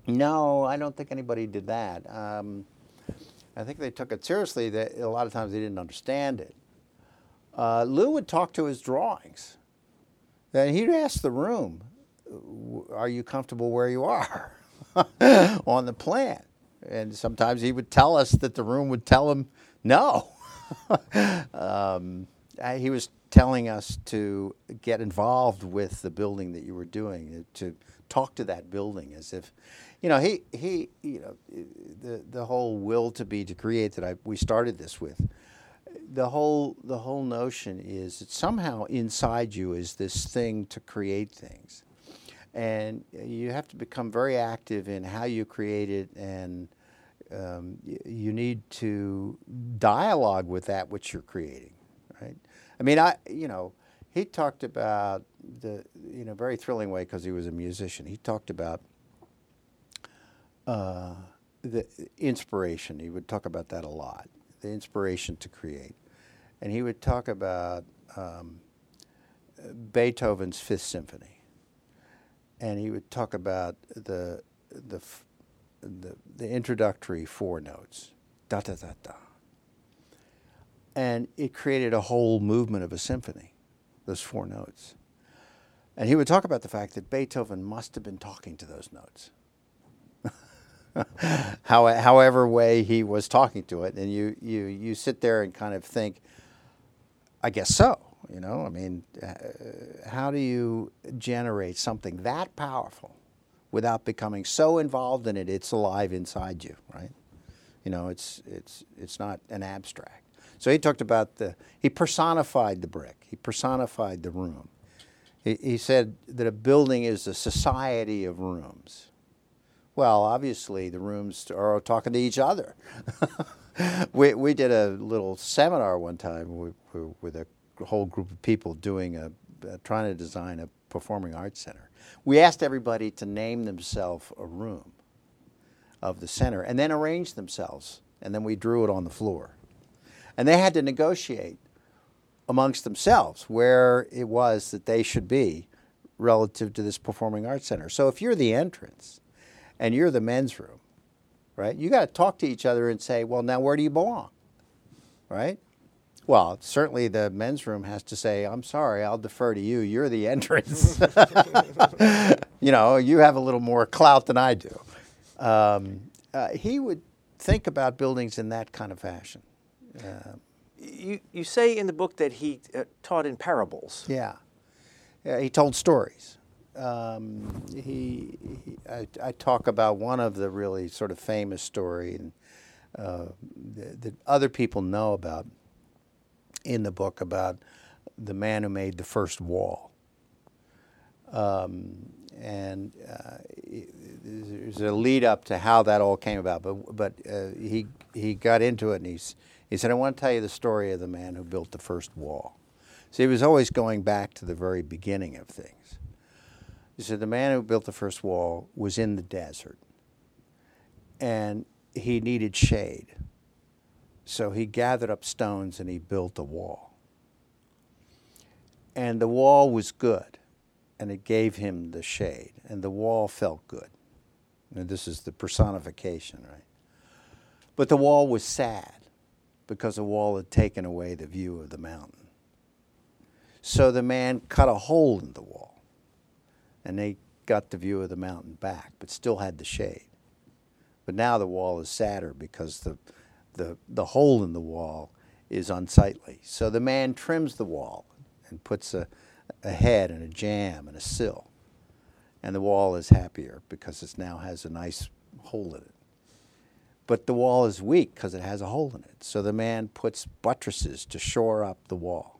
No, I don't think anybody did that. Um, I think they took it seriously. That a lot of times they didn't understand it. Uh, Lou would talk to his drawings. And he'd ask the room, "Are you comfortable where you are *laughs* on the plan?" And sometimes he would tell us that the room would tell him no. *laughs* um, he was telling us to get involved with the building that you were doing, to talk to that building as if you know, he he you know the the whole will to be to create that I we started this with. The whole the whole notion is that somehow inside you is this thing to create things, and you have to become very active in how you create it, and um, you need to dialogue with that which you're creating? I mean, I you know he talked about the in a very thrilling way because he was a musician. He talked about uh, the inspiration. He would talk about that a lot, the inspiration to create. And he would talk about um, Beethoven's Fifth Symphony. And he would talk about the, the, the, the introductory four notes, da da da da. And it created a whole movement of a symphony, those four notes. And he would talk about the fact that Beethoven must have been talking to those notes *laughs* how, however way he was talking to it, and you, you, you sit there and kind of think, I guess so. You know, I mean, uh, how do you generate something that powerful without becoming so involved in it it's alive inside you, right? You know, it's it's it's not an abstract. So he talked about the he personified the brick, he personified the room. He, he said that a building is a society of rooms. Well, obviously, the rooms are talking to each other. *laughs* we, we did a little seminar one time with, a whole group of people doing a, uh, trying to design a performing arts center. We asked everybody to name themselves a room of the center and then arrange themselves, and then we drew it on the floor. And they had to negotiate amongst themselves where it was that they should be relative to this performing arts center. So if you're the entrance, and you're the men's room, right? You got to talk to each other and say, well, now where do you belong, right? Well, certainly the men's room has to say, I'm sorry, I'll defer to you. You're the entrance. *laughs* *laughs* you know, you have a little more clout than I do. Um, uh, he would think about buildings in that kind of fashion. Uh, you, you say in the book that he uh, taught in parables. Yeah. yeah. He told stories um, he, he I, I, talk about one of the really sort of famous story and uh, that, that other people know about in the book about the man who made the first wall. Um, and uh, there's a lead up to how that all came about, but but uh, he he got into it and he's, he said, I want to tell you the story of the man who built the first wall. So he was always going back to the very beginning of things. He said, the man who built the first wall was in the desert and he needed shade. So he gathered up stones and he built a wall. And the wall was good and it gave him the shade and the wall felt good. And this is the personification, right? But the wall was sad because the wall had taken away the view of the mountain. So the man cut a hole in the wall and they got the view of the mountain back, but still had the shade. But now the wall is sadder because the, the, the hole in the wall is unsightly. So the man trims the wall and puts a, a head and a jamb and a sill. And the wall is happier because it now has a nice hole in it but the wall is weak because it has a hole in it. So the man puts buttresses to shore up the wall.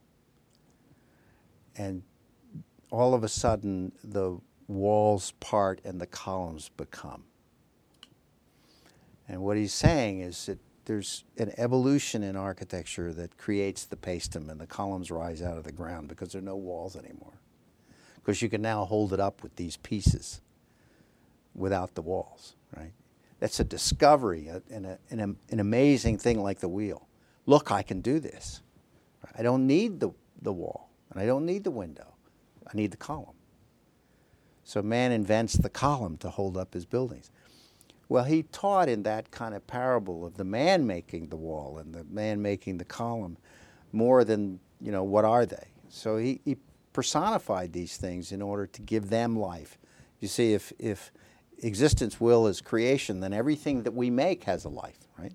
And all of a sudden, the walls part and the columns become. And what he's saying is that there's an evolution in architecture that creates the pastrum and the columns rise out of the ground because there are no walls anymore. Because you can now hold it up with these pieces without the walls, right? That's a discovery and a, a, an amazing thing like the wheel. Look, I can do this. I don't need the, the wall, and I don't need the window. I need the column. So man invents the column to hold up his buildings. Well, he taught in that kind of parable of the man making the wall and the man making the column more than, you know, what are they? So he, he personified these things in order to give them life. You see, if, if existence will is creation, then everything that we make has a life, right?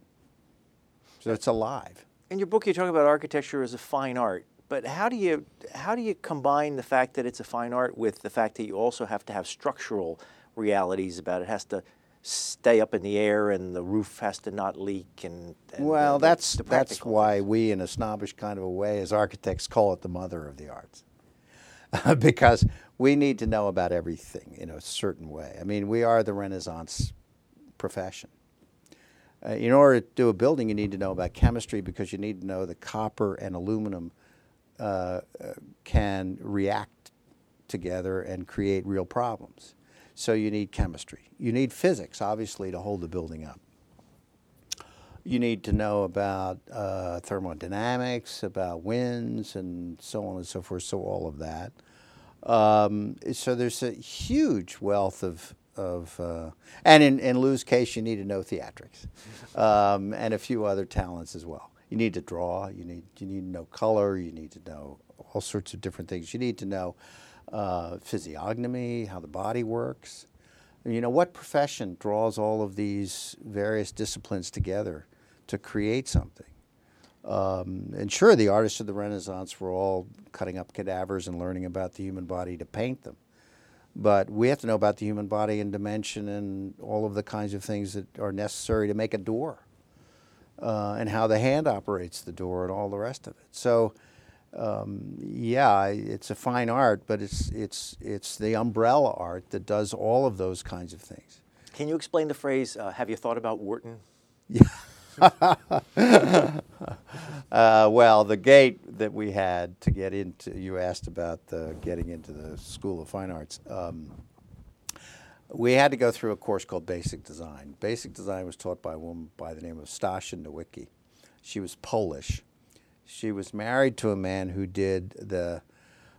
So it's alive. In your book, you talk about architecture as a fine art, but how do you how do you combine the fact that it's a fine art with the fact that you also have to have structural realities about it? it has to stay up in the air and the roof has to not leak and, and well uh, that's the that's why things. we in a snobbish kind of a way as architects call it the mother of the arts *laughs* because we need to know about everything in a certain way. I mean, we are the Renaissance profession. Uh, in order to do a building, you need to know about chemistry because you need to know that copper and aluminum uh, uh, can react together and create real problems. So you need chemistry. You need physics, obviously, to hold the building up. You need to know about uh, thermodynamics, about winds, and so on and so forth. So all of that. Um, so there's a huge wealth of, of uh, and in, in Lou's case, you need to know theatrics um, and a few other talents as well. You need to draw, you need, you need to know color, you need to know all sorts of different things. You need to know uh, physiognomy, how the body works. you know, what profession draws all of these various disciplines together to create something? Um, and sure, the artists of the Renaissance were all cutting up cadavers and learning about the human body to paint them. But we have to know about the human body and dimension and all of the kinds of things that are necessary to make a door uh, and how the hand operates the door and all the rest of it. So, um, yeah, it's a fine art, but it's, it's, it's the umbrella art that does all of those kinds of things. Can you explain the phrase, uh, have you thought about Wharton? *laughs* Yeah. *laughs* uh, well, the gate that we had to get into, you asked about the getting into the School of Fine Arts. Um, we had to go through a course called Basic Design. Basic Design was taught by a woman by the name of Stasia Nowicki. She was Polish. She was married to a man who did the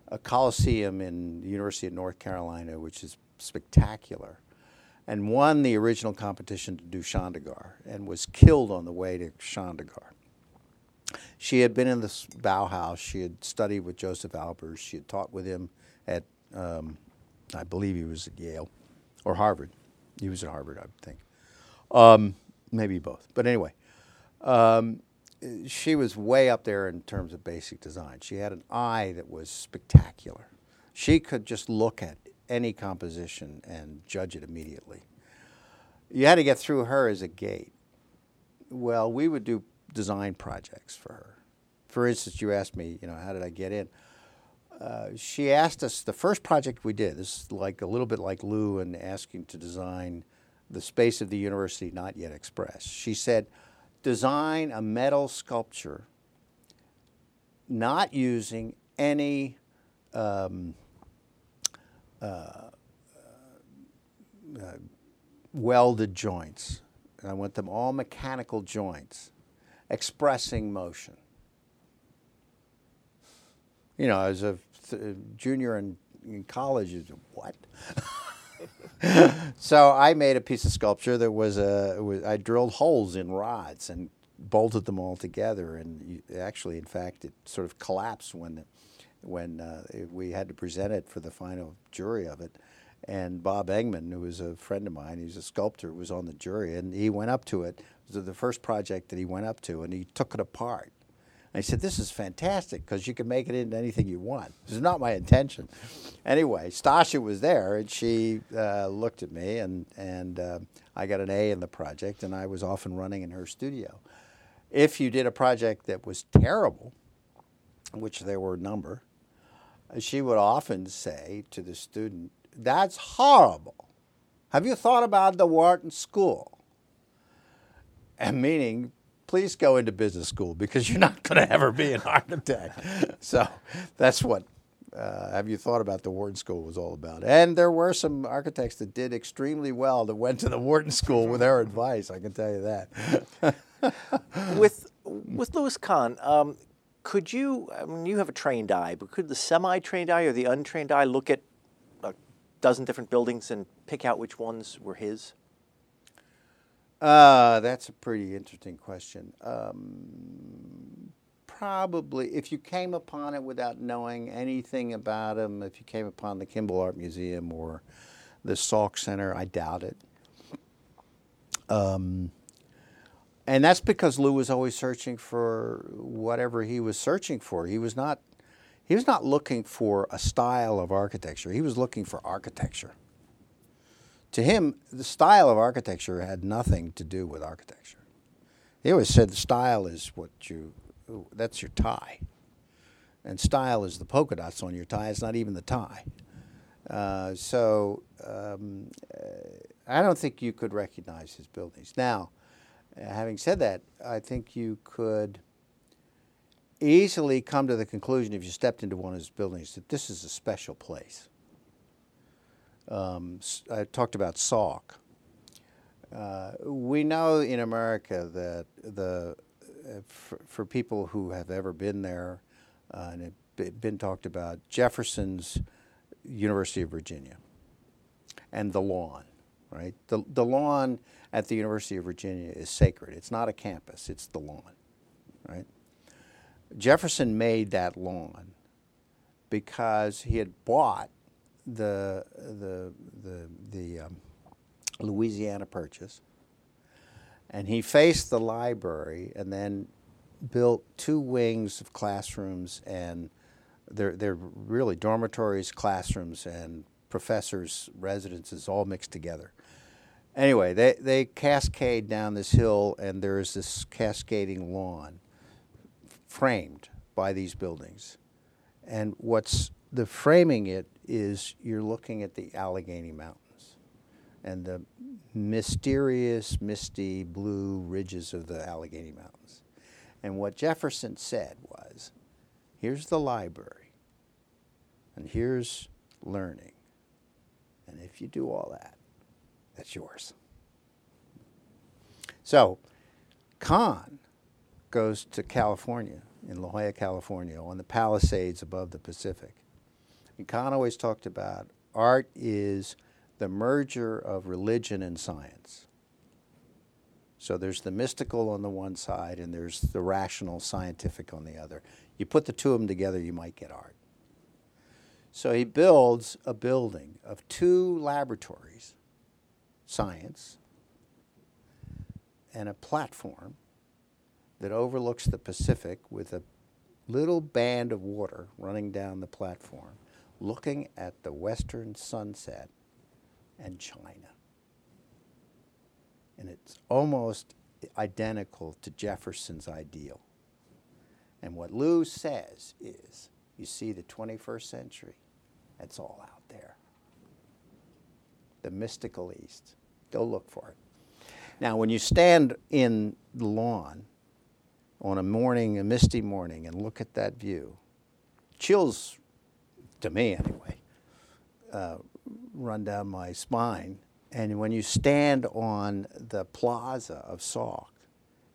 a Coliseum in the University of North Carolina, which is spectacular and won the original competition to do Chandigarh and was killed on the way to Chandigarh. She had been in the Bauhaus. She had studied with Josef Albers. She had taught with him at, um, I believe he was at Yale or Harvard. He was at Harvard, I think. Um, maybe both. But anyway, um, she was way up there in terms of basic design. She had an eye that was spectacular. She could just look at any composition and judge it immediately. You had to get through her as a gate. Well, we would do design projects for her. For instance, you asked me, you know, how did I get in? uh, she asked us the first project we did. This is like a little bit like Lou and asking to design the space of the university not yet expressed. She said, design a metal sculpture not using any um, welded joints. I want them all mechanical joints expressing motion. You know, as a th- junior in, in college, what? *laughs* so I made a piece of sculpture that was a was, I drilled holes in rods and bolted them all together, and you, actually, in fact, it sort of collapsed when when uh, we had to present it for the final jury of it. And Bob Engman, who was a friend of mine, he's a sculptor, was on the jury, and he went up to it. It was the first project that he went up to, and he took it apart. And he said, "This is fantastic because you can make it into anything you want." This is not my intention. Anyway, Stasia was there, and she uh, looked at me, and and uh, I got an A in the project, and I was off and running in her studio. If you did a project that was terrible, which there were a number, she would often say to the student, That's horrible. Have you thought about the Wharton School? And meaning, please go into business school because you're not going to ever be an architect. *laughs* so that's what uh, Have You Thought About the Wharton School was all about. And there were some architects that did extremely well that went to the Wharton School with our advice, I can tell you that. *laughs* with, with Louis Kahn, um, could you, I mean, you have a trained eye, but could the semi trained eye or the untrained eye look at a dozen different buildings and pick out which ones were his? Uh, that's a pretty interesting question. Um, probably, if you came upon it without knowing anything about him, if you came upon the Kimbell Art Museum or the Salk Center, I doubt it. Um, and that's because Lou was always searching for whatever he was searching for. He was not he was not looking for a style of architecture. He was looking for architecture. To him, the style of architecture had nothing to do with architecture. He always said the style is what you that's your tie. And style is the polka dots on your tie. It's not even the tie. Uh, so um, I don't think you could recognize his buildings. Now, having said that, I think you could easily come to the conclusion if you stepped into one of his buildings that this is a special place. Um, I talked about Salk. Uh, we know in America that the uh, for, for, people who have ever been there, uh, and it been talked about, Jefferson's University of Virginia and the lawn, right? The, the lawn at the University of Virginia is sacred. It's not a campus, it's the lawn, right? Jefferson made that lawn because he had bought the, the, the, the um, Louisiana Purchase and he faced the library and then built two wings of classrooms and they're, they're really dormitories, classrooms, and professors' residences all mixed together anyway, they, they cascade down this hill, and there's this cascading lawn framed by these buildings. And what's the framing it is you're looking at the Allegheny Mountains and the mysterious, misty blue ridges of the Allegheny Mountains. And what Jefferson said was here's the library, and here's learning. And if you do all that, that's yours. So, Kahn goes to California, in La Jolla, California, on the Palisades above the Pacific. And Kahn always talked about art is the merger of religion and science. So there's the mystical on the one side and there's the rational scientific on the other. You put the two of them together, you might get art. So he builds a building of two laboratories science and a platform that overlooks the Pacific with a little band of water running down the platform, looking at the western sunset and China. And it's almost identical to Jefferson's ideal. And what Lou says is You see the 21st century. It's all out there. The mystical East. Go look for it. Now, when you stand in the lawn on a morning, a misty morning, and look at that view, chills, to me anyway, uh, run down my spine. And when you stand on the plaza of Salk,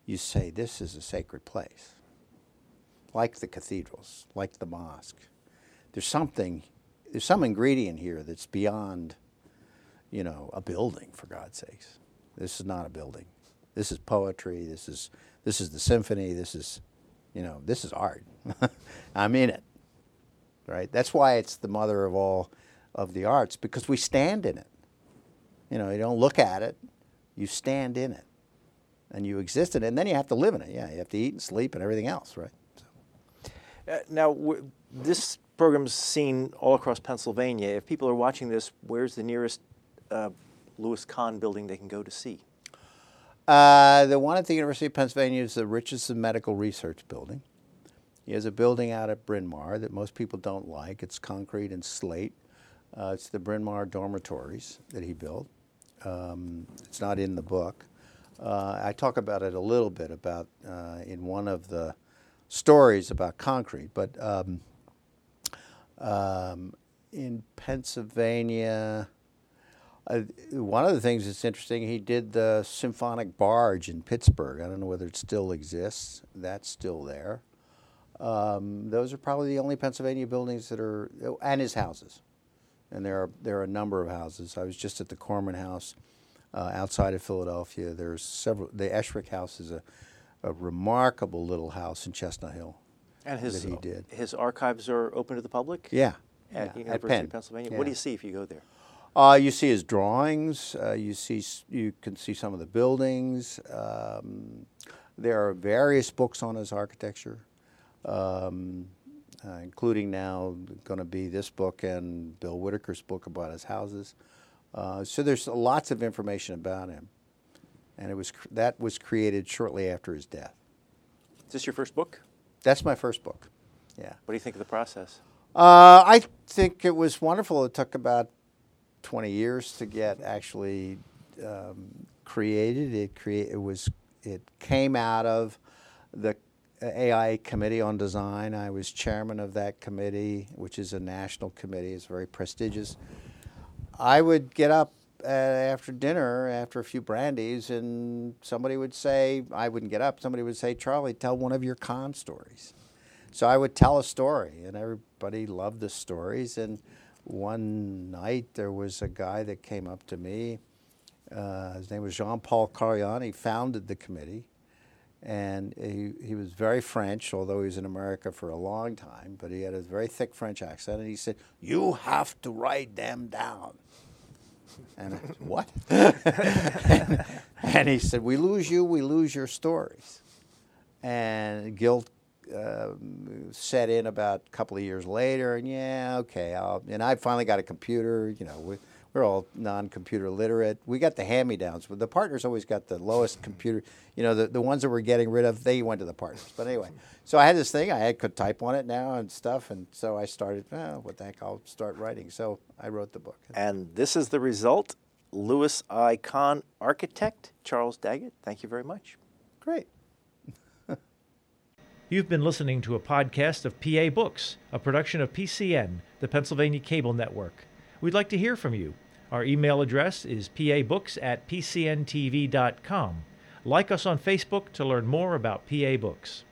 you say, This is a sacred place. Like the cathedrals, like the mosque. There's something, there's some ingredient here that's beyond, you know, a building, for God's sakes. This is not a building. This is poetry. This is, this is the symphony. This is, you know, this is art. *laughs* I'm in it. Right? That's why it's the mother of all of the arts, because we stand in it. You know, you don't look at it, you stand in it. And you exist in it, and then you have to live in it. Yeah, you have to eat and sleep and everything else, right? So. Uh, now, w- this program's seen all across Pennsylvania. If people are watching this, where's the nearest uh, Louis Kahn building they can go to see? Uh, the one at the University of Pennsylvania is the Richardson Medical Research Building. He has a building out at Bryn Mawr that most people don't like. It's concrete and slate. Uh, it's the Bryn Mawr dormitories that he built. Um, it's not in the book. Uh, I talk about it a little bit about uh, in one of the stories about concrete, but um, um, in Pennsylvania, uh, one of the things that's interesting, he did the symphonic barge in Pittsburgh. I don't know whether it still exists. That's still there. Um, those are probably the only Pennsylvania buildings that are, and his houses. And there are there are a number of houses. I was just at the Korman House uh, outside of Philadelphia. There's several. The Esherick House is a, a remarkable little house in Chestnut Hill. And his that he did. his archives are open to the public. Yeah, At yeah, University Penn. of Pennsylvania. Yeah. What do you see if you go there? Uh, you see his drawings. Uh, you see you can see some of the buildings. Um, there are various books on his architecture, um, uh, including now going to be this book and Bill Whitaker's book about his houses. Uh, so there's lots of information about him, and it was cr- that was created shortly after his death. Is this your first book? That's my first book. Yeah. What do you think of the process? Uh, I think it was wonderful. It took about 20 years to get actually um, created. It create it was it came out of the AIA Committee on Design. I was chairman of that committee, which is a national committee. It's very prestigious. I would get up uh, after dinner, after a few brandies, and somebody would say, I wouldn't get up. Somebody would say, Charlie, tell one of your Kahn stories. So I would tell a story, and everybody loved the stories. And one night there was a guy that came up to me. Uh, his name was Jean Paul Carlhian. He founded the committee. And he, he was very French, although he was in America for a long time, but he had a very thick French accent. And he said, You have to write them down. And I said, What? *laughs* and he said, We lose you, we lose your stories. And guilt um, set in about a couple of years later, and yeah, okay. I'll, and I finally got a computer. You know, we, we're all non-computer literate. We got the hand-me-downs, but the partners always got the lowest computer. You know, the, the ones that we're getting rid of, they went to the partners. But anyway, so I had this thing. I had, could type on it now and stuff, and so I started. Oh, what the heck? I'll start writing. So I wrote the book. And this is the result. Louis I. Kahn, architect, Charles Dagit. Thank you very much. Great. You've been listening to a podcast of PA Books, a production of PCN, the Pennsylvania Cable Network. We'd like to hear from you. Our email address is pabooks at pcntv.com. Like us on Facebook to learn more about PA Books.